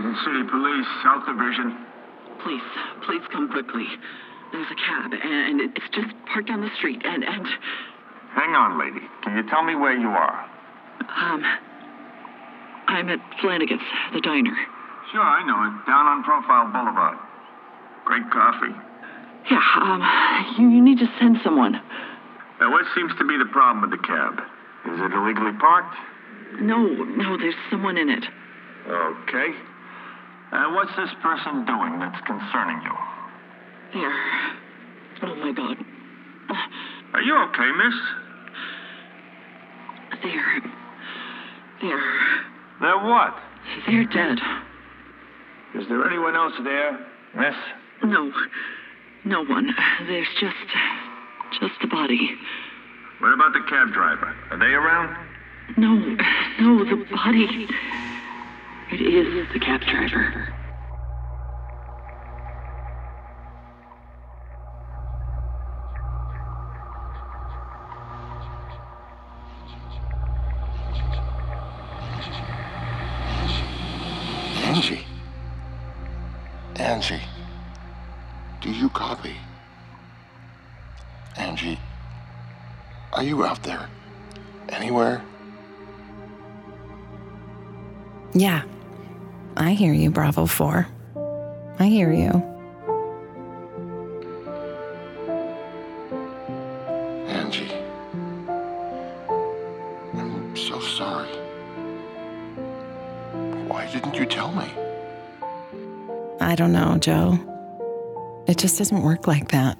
Washington City Police, South Division. Please, please come quickly. There's a cab, and it's just parked on the street, and, and, Hang on, lady. Can you tell me where you are? um, I'm at Flanagan's, the diner. Sure, I know it. Down on Profile Boulevard. Great coffee. Yeah, um, you, you need to send someone. Now, what seems to be the problem with the cab? Is it illegally parked? No, no, there's someone in it. Okay. Uh, what's this person doing that's concerning you? There. Oh my god. Are you okay, miss? They're. They're. They're what? They're dead. Is there anyone else there, miss? No. No one. There's just. just the body. What about the cab driver? Are they around? No. No, the body. It is the cab driver. Angie. Angie. Do you copy? Angie. Are you out there? Anywhere? Yeah. I hear you, Bravo 4. I hear you. Angie. I'm so sorry. Why didn't you tell me? I don't know, Joe. It just doesn't work like that.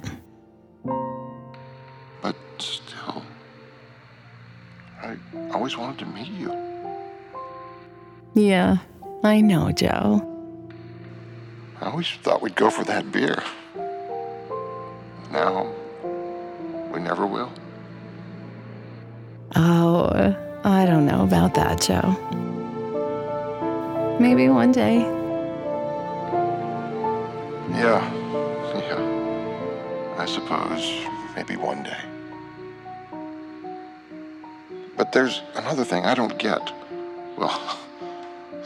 But still, I always wanted to meet you. Yeah, I know, Joe. I always thought we'd go for that beer. Now, we never will. Oh, I don't know about that, Joe. Maybe one day. Yeah, yeah. I suppose maybe one day. But there's another thing I don't get. Well,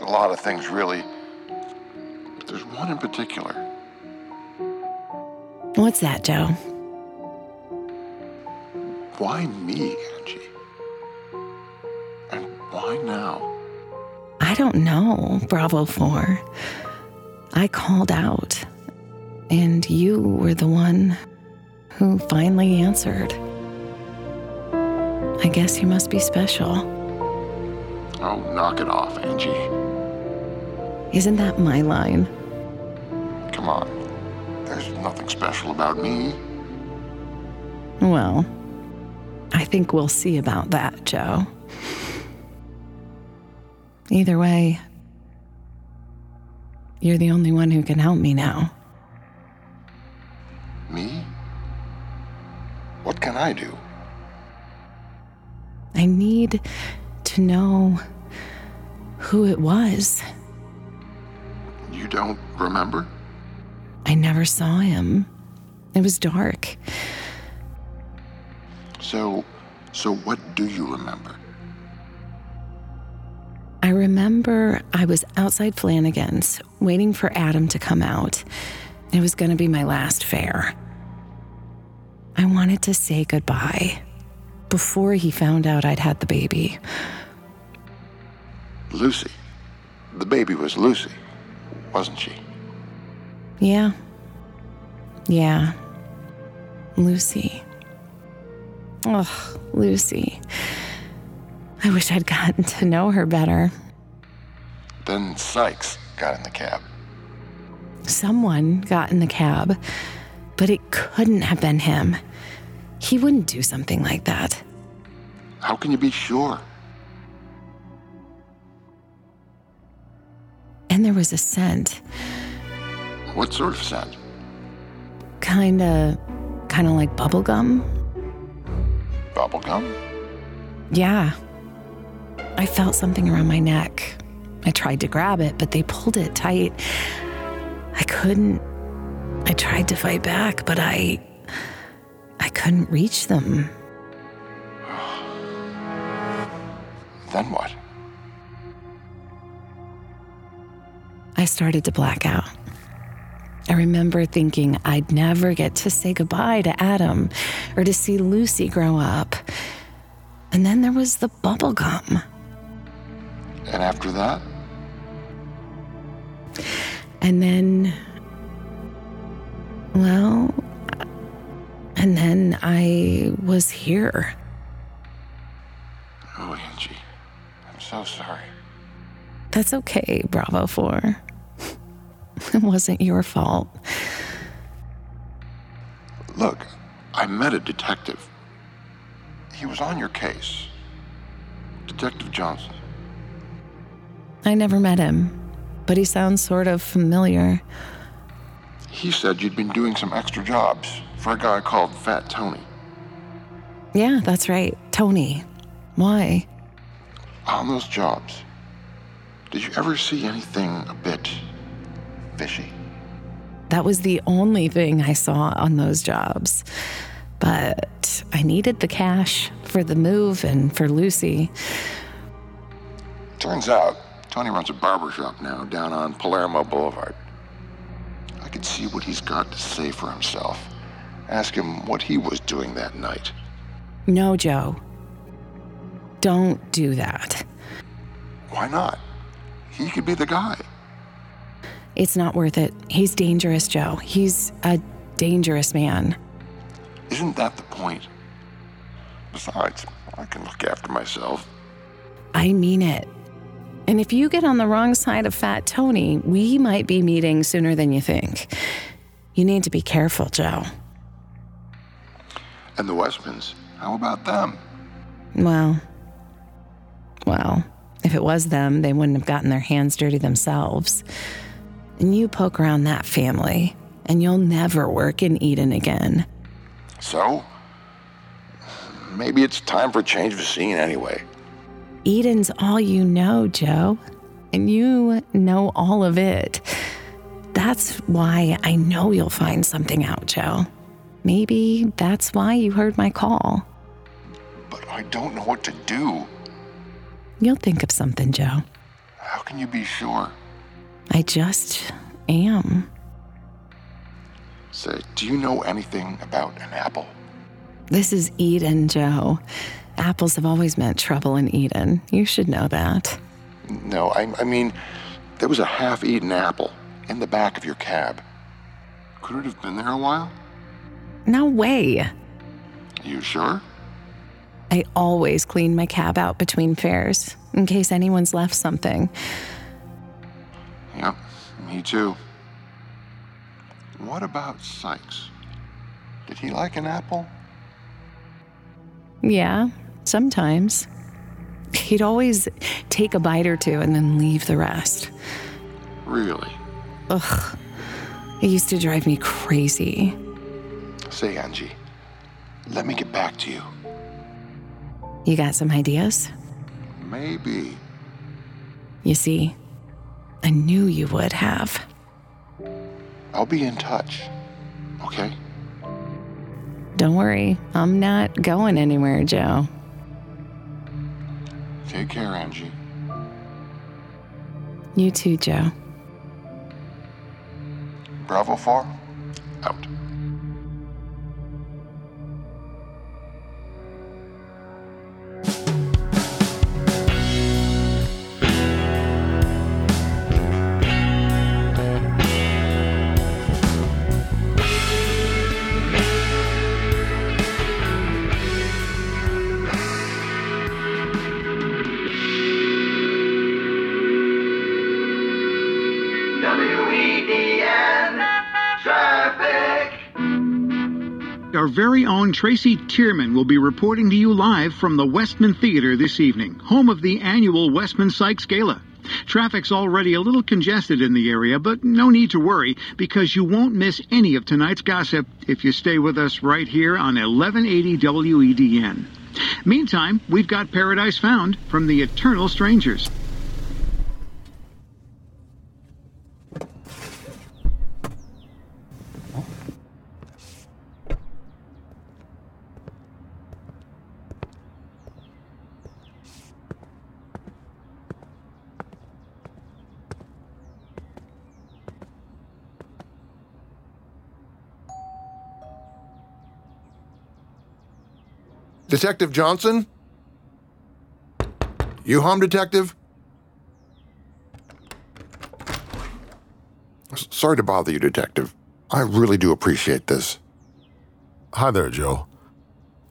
a lot of things really. But there's one in particular. What's that, Joe? Why me, Angie? And why now? I don't know, Bravo 4. I called out, and you were the one who finally answered. I guess you must be special. Oh, knock it off, Angie. Isn't that my line? Come on. There's nothing special about me. Well, I think we'll see about that, Joe. Either way, you're the only one who can help me now. Me? What can I do? I need to know who it was. You don't remember? I never saw him. It was dark. So, so what do you remember? I remember I was outside Flanagan's waiting for Adam to come out. It was going to be my last fare. I wanted to say goodbye before he found out I'd had the baby. Lucy. The baby was Lucy, wasn't she? Yeah. Yeah. Lucy. Oh, Lucy. I wish I'd gotten to know her better. Then Sykes got in the cab. Someone got in the cab, but it couldn't have been him. He wouldn't do something like that. How can you be sure? There was a scent. What sort of scent? Kinda, kinda like bubblegum. Bubblegum? Yeah. I felt something around my neck. I tried to grab it, but they pulled it tight. I couldn't. I tried to fight back, but I. I couldn't reach them. Then what? I started to black out. I remember thinking I'd never get to say goodbye to Adam or to see Lucy grow up. And then there was the bubble gum. And after that? And then, well, and then I was here. Oh, Angie, I'm so sorry. That's okay, Bravo 4. It wasn't your fault. Look, I met a detective. He was on your case. Detective Johnson. I never met him, but he sounds sort of familiar. He said you'd been doing some extra jobs for a guy called Fat Tony. Yeah, that's right. Tony. Why? On those jobs, did you ever see anything a bit fishy? That was the only thing I saw on those jobs. But I needed the cash for the move and for Lucy. Turns out, Tony runs a barber shop now down on Palermo Boulevard. I could see what he's got to say for himself. Ask him what he was doing that night. No, Joe. Don't do that. Why not? He could be the guy. It's not worth it. He's dangerous, Joe. He's a dangerous man. Isn't that the point? Besides, I can look after myself. I mean it. And if you get on the wrong side of Fat Tony, we might be meeting sooner than you think. You need to be careful, Joe. And the Westmans, how about them? Well, well, if it was them, they wouldn't have gotten their hands dirty themselves. And you poke around that family, and you'll never work in Eden again. So? Maybe it's time for a change of scene anyway. Eden's all you know, Joe. And you know all of it. That's why I know you'll find something out, Joe. Maybe that's why you heard my call. But I don't know what to do. You'll think of something, Joe. How can you be sure? I just am. Say, do you know anything about an apple? This is Eden, Joe. Apples have always meant trouble in Eden. You should know that. No, I, I mean, there was a half eaten apple in the back of your cab. Could it have been there a while? No way. You sure? I always clean my cab out between fares in case anyone's left something. Me too. What about Sykes? Did he like an apple? Yeah, sometimes. He'd always take a bite or two and then leave the rest. Really? Ugh. It used to drive me crazy. Say, Angie, let me get back to you. You got some ideas? Maybe. You see, I knew you would have. I'll be in touch. Okay? Don't worry, I'm not going anywhere, Joe. Take care, Angie. You too, Joe. Bravo 4, Tracy Tierman will be reporting to you live from the Westman Theater this evening, home of the annual Westman Sykes Gala. Traffic's already a little congested in the area, but no need to worry because you won't miss any of tonight's gossip if you stay with us right here on 1180 WEDN. Meantime, we've got Paradise Found from the Eternal Strangers. Detective Johnson? You home, Detective? S- Sorry to bother you, Detective. I really do appreciate this. Hi there, Joe.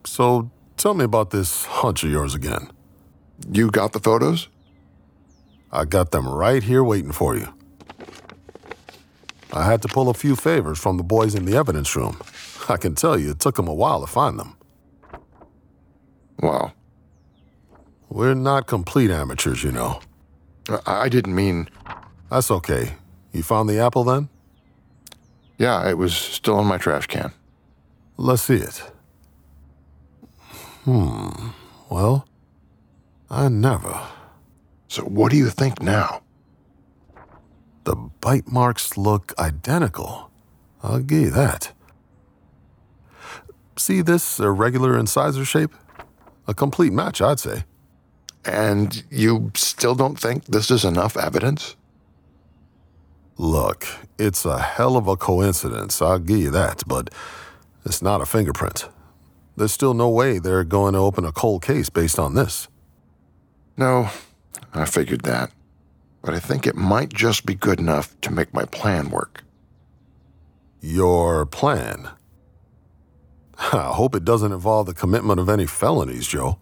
So, tell me about this hunch of yours again. You got the photos? I got them right here waiting for you. I had to pull a few favors from the boys in the evidence room. I can tell you, it took them a while to find them. Wow. We're not complete amateurs, you know. I I didn't mean. That's okay. You found the apple then? Yeah, it was still in my trash can. Let's see it. Hmm. Well, I never. So, what do you think now? The bite marks look identical. I'll give you that. See this irregular incisor shape? A complete match, I'd say. And you still don't think this is enough evidence? Look, it's a hell of a coincidence, I'll give you that, but it's not a fingerprint. There's still no way they're going to open a cold case based on this. No, I figured that. But I think it might just be good enough to make my plan work. Your plan? I hope it doesn't involve the commitment of any felonies, Joe.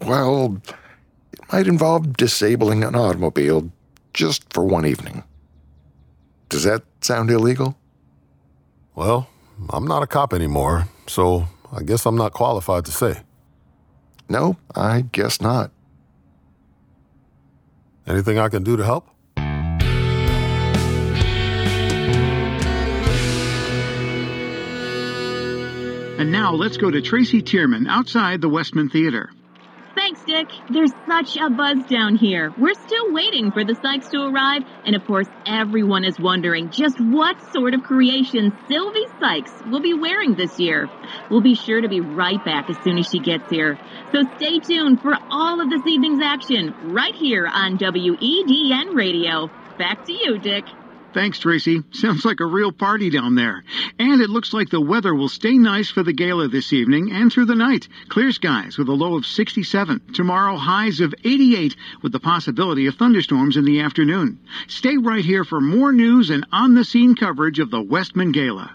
Well, it might involve disabling an automobile just for one evening. Does that sound illegal? Well, I'm not a cop anymore, so I guess I'm not qualified to say. No, I guess not. Anything I can do to help? And now let's go to Tracy Tierman outside the Westman Theater. Thanks, Dick. There's such a buzz down here. We're still waiting for the Sykes to arrive, and of course, everyone is wondering just what sort of creation Sylvie Sykes will be wearing this year. We'll be sure to be right back as soon as she gets here. So stay tuned for all of this evening's action right here on WEDN Radio. Back to you, Dick. Thanks, Tracy. Sounds like a real party down there. And it looks like the weather will stay nice for the gala this evening and through the night. Clear skies with a low of 67. Tomorrow, highs of 88 with the possibility of thunderstorms in the afternoon. Stay right here for more news and on the scene coverage of the Westman Gala.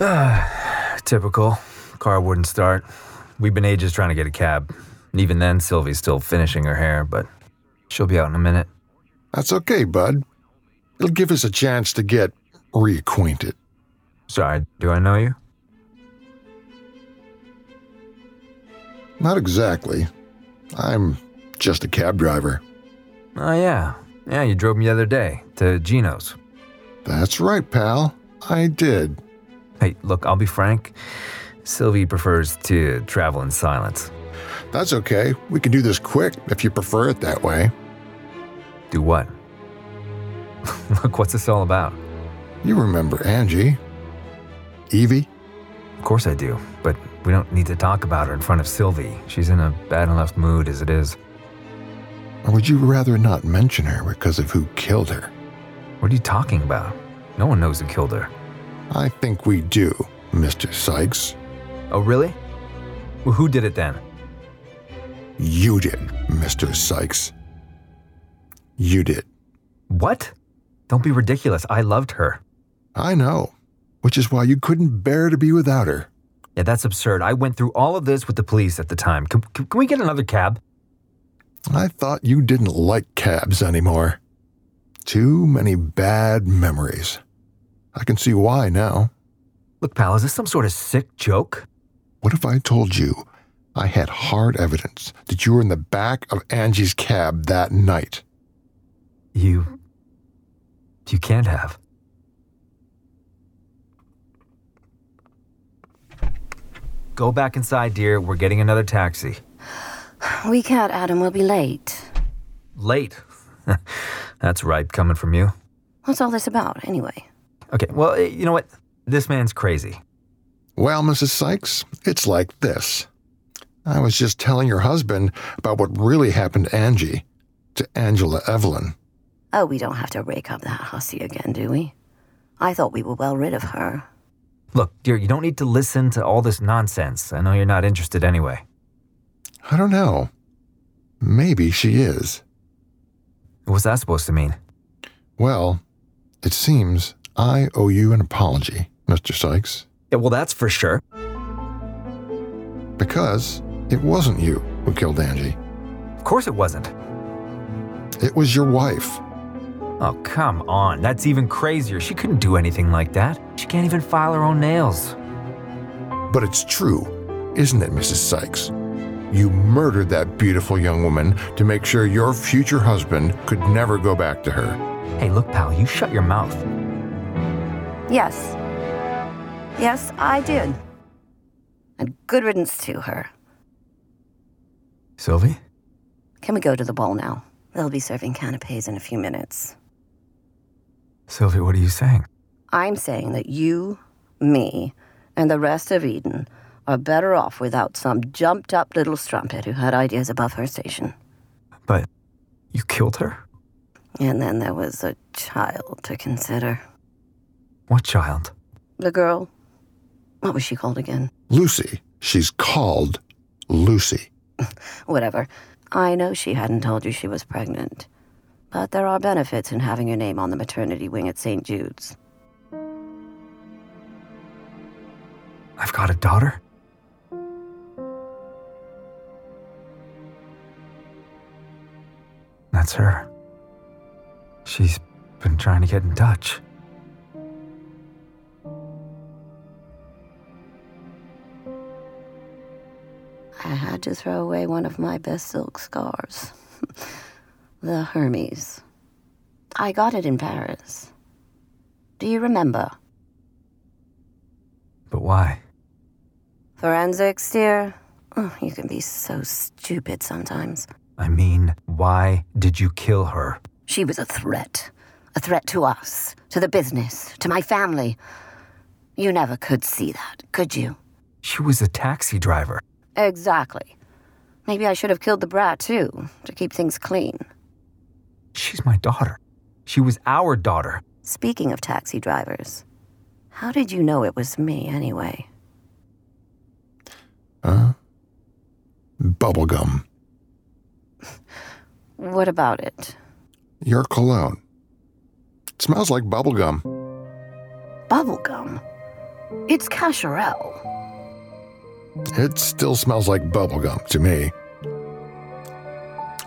Ah. Typical. Car wouldn't start. We've been ages trying to get a cab. And even then, Sylvie's still finishing her hair, but she'll be out in a minute. That's okay, bud. It'll give us a chance to get reacquainted. Sorry, do I know you? Not exactly. I'm just a cab driver. Oh, yeah. Yeah, you drove me the other day to Gino's. That's right, pal. I did. Hey, look, I'll be frank. Sylvie prefers to travel in silence. That's okay. We can do this quick if you prefer it that way. Do what? look, what's this all about? You remember Angie? Evie? Of course I do, but we don't need to talk about her in front of Sylvie. She's in a bad enough mood as it is. Or would you rather not mention her because of who killed her? What are you talking about? No one knows who killed her. I think we do, Mr. Sykes. Oh, really? Well, who did it then? You did, Mr. Sykes. You did. What? Don't be ridiculous. I loved her. I know, which is why you couldn't bear to be without her. Yeah, that's absurd. I went through all of this with the police at the time. Can, can, can we get another cab? I thought you didn't like cabs anymore. Too many bad memories. I can see why now. Look, pal, is this some sort of sick joke? What if I told you I had hard evidence that you were in the back of Angie's cab that night? You. You can't have. Go back inside, dear. We're getting another taxi. We can't, Adam. We'll be late. Late. That's right, coming from you. What's all this about, anyway? Okay, well, eh, you know what? This man's crazy. Well, Mrs. Sykes, it's like this. I was just telling your husband about what really happened to Angie. to Angela Evelyn. Oh, we don't have to rake up that hussy again, do we? I thought we were well rid of her. Look, dear, you don't need to listen to all this nonsense. I know you're not interested anyway. I don't know. Maybe she is. What's that supposed to mean? Well, it seems I owe you an apology, Mr. Sykes, Yeah, well, that's for sure. because it wasn't you who killed Angie. Of course it wasn't. It was your wife. Oh, come on. That's even crazier. She couldn't do anything like that. She can't even file her own nails. But it's true, isn't it, Mrs. Sykes? You murdered that beautiful young woman to make sure your future husband could never go back to her. Hey, look, pal, you shut your mouth. Yes. Yes, I did. And good riddance to her. Sylvie? Can we go to the ball now? They'll be serving canapes in a few minutes. Sylvie, what are you saying? I'm saying that you, me, and the rest of Eden are better off without some jumped up little strumpet who had ideas above her station. But you killed her? And then there was a child to consider. What child? The girl. What was she called again? Lucy. She's called Lucy. Whatever. I know she hadn't told you she was pregnant. But there are benefits in having your name on the maternity wing at St. Jude's. I've got a daughter? That's her. She's been trying to get in touch. To throw away one of my best silk scarves. the Hermes. I got it in Paris. Do you remember? But why? Forensics, dear? Oh, you can be so stupid sometimes. I mean, why did you kill her? She was a threat. A threat to us, to the business, to my family. You never could see that, could you? She was a taxi driver. Exactly. Maybe I should have killed the brat, too, to keep things clean. She's my daughter. She was our daughter. Speaking of taxi drivers, how did you know it was me, anyway? Huh? Bubblegum. What about it? Your cologne. It smells like bubblegum. Bubblegum? It's Cacharel. It still smells like bubblegum to me.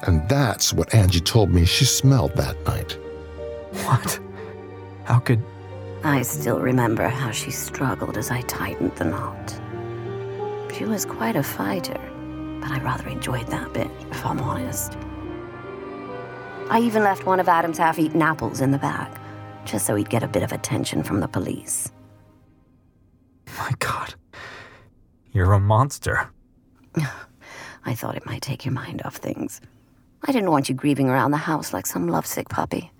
And that's what Angie told me she smelled that night. What? How could. I still remember how she struggled as I tightened the knot. She was quite a fighter, but I rather enjoyed that bit, if I'm honest. I even left one of Adam's half eaten apples in the bag, just so he'd get a bit of attention from the police. My God. You're a monster. I thought it might take your mind off things. I didn't want you grieving around the house like some lovesick puppy.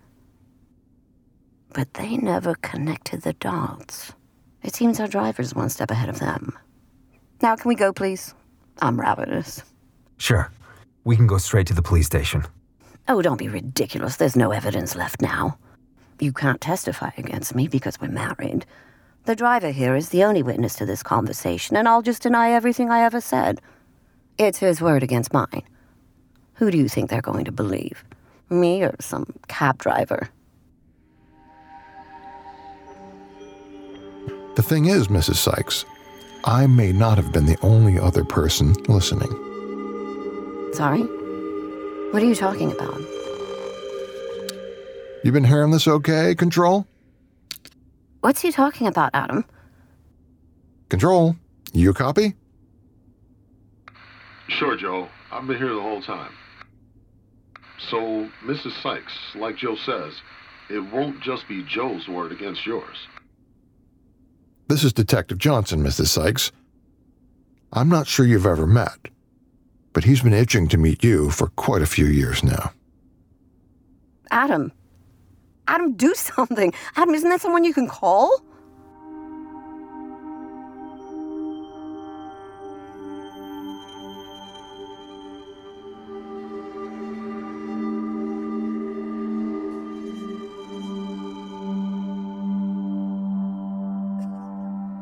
But they never connected the dots. It seems our driver's one step ahead of them. Now, can we go, please? I'm ravenous. Sure. We can go straight to the police station. Oh, don't be ridiculous. There's no evidence left now. You can't testify against me because we're married. The driver here is the only witness to this conversation, and I'll just deny everything I ever said. It's his word against mine. Who do you think they're going to believe? Me or some cab driver? The thing is, Mrs. Sykes, I may not have been the only other person listening. Sorry? What are you talking about? You been hearing this okay, Control? What's he talking about, Adam? Control, you copy? Sure, Joe. I've been here the whole time. So, Mrs. Sykes, like Joe says, it won't just be Joe's word against yours. This is Detective Johnson, Mrs. Sykes. I'm not sure you've ever met, but he's been itching to meet you for quite a few years now. Adam. Adam, do something. Adam, isn't that someone you can call?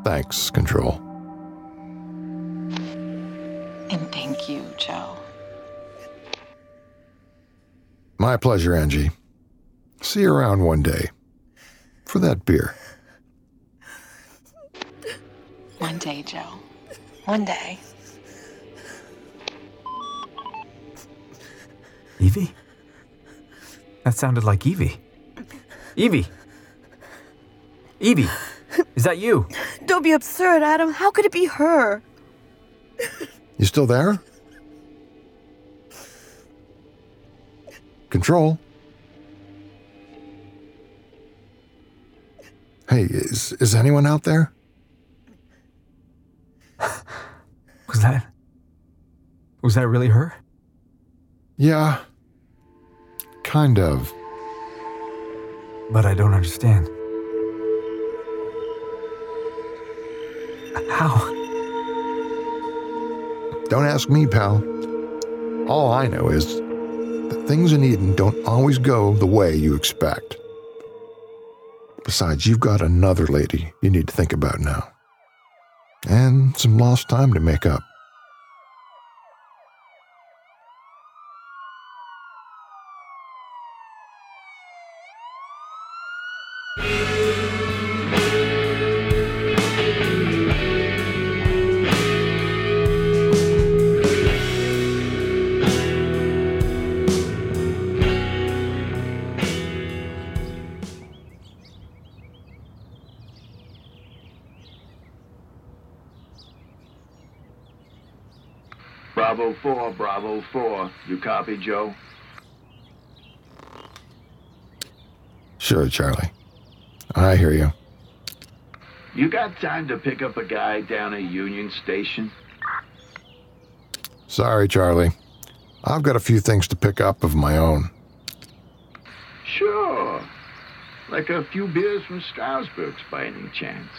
Thanks, Control. And thank you, Joe. My pleasure, Angie. See you around one day. For that beer. One day, Joe. One day. Evie? That sounded like Evie. Evie! Evie! Is that you? Don't be absurd, Adam. How could it be her? You still there? Control. Hey, is, is anyone out there? Was that. Was that really her? Yeah. Kind of. But I don't understand. How? Don't ask me, pal. All I know is that things in Eden don't always go the way you expect. Besides, you've got another lady you need to think about now. And some lost time to make up. 4, 4. You copy, Joe? Sure, Charlie. I hear you. You got time to pick up a guy down at Union Station? Sorry, Charlie. I've got a few things to pick up of my own. Sure. Like a few beers from Strasburg's by any chance.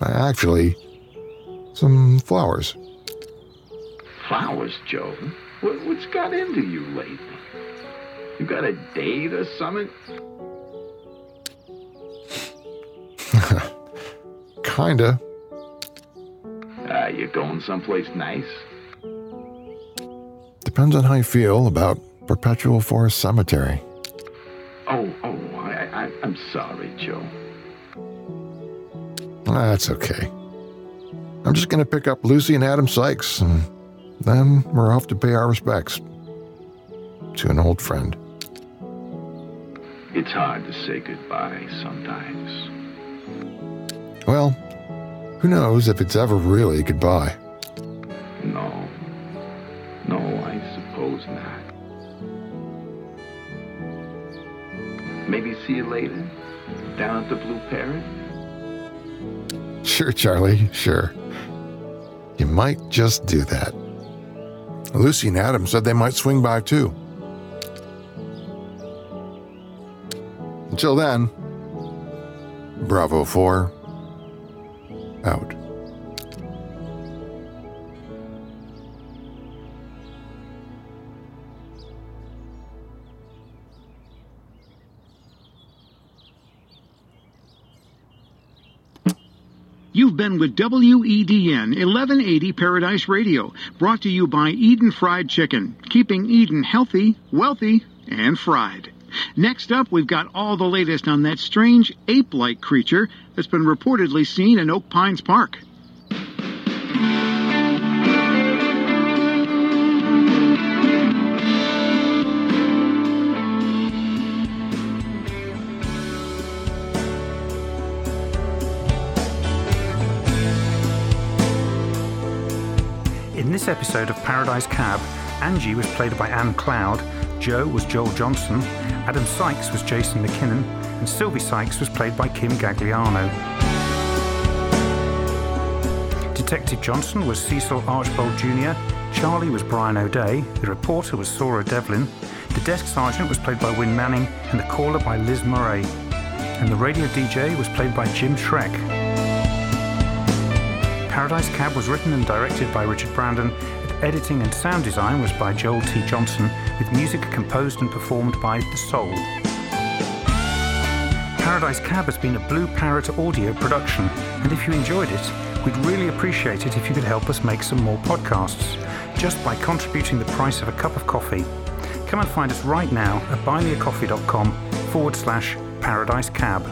Uh, actually, some flowers. Flowers, Joe? What, what's got into you lately? You got a date or something? Kinda. Ah, you going someplace nice? Depends on how you feel about Perpetual Forest Cemetery. Oh, oh, I, I, I'm sorry, Joe. That's okay. I'm just gonna pick up Lucy and Adam Sykes, and then we're off to pay our respects to an old friend. It's hard to say goodbye sometimes. Well, who knows if it's ever really goodbye. No. No, I suppose not. Maybe see you later? Down at the Blue Parrot? Sure, Charlie, sure. You might just do that. Lucy and Adam said they might swing by too. Until then, Bravo 4 You've been with WEDN 1180 Paradise Radio, brought to you by Eden Fried Chicken, keeping Eden healthy, wealthy, and fried. Next up, we've got all the latest on that strange ape like creature that's been reportedly seen in Oak Pines Park. This episode of Paradise Cab, Angie was played by Anne Cloud, Joe was Joel Johnson, Adam Sykes was Jason McKinnon, and Sylvie Sykes was played by Kim Gagliano. Detective Johnson was Cecil Archbold Jr., Charlie was Brian O'Day, the reporter was Sora Devlin, the desk sergeant was played by Win Manning, and the caller by Liz Murray. And the radio DJ was played by Jim Shrek. Paradise Cab was written and directed by Richard Brandon. Editing and sound design was by Joel T. Johnson, with music composed and performed by The Soul. Paradise Cab has been a Blue Parrot audio production, and if you enjoyed it, we'd really appreciate it if you could help us make some more podcasts, just by contributing the price of a cup of coffee. Come and find us right now at buymeacoffee.com forward slash paradise cab.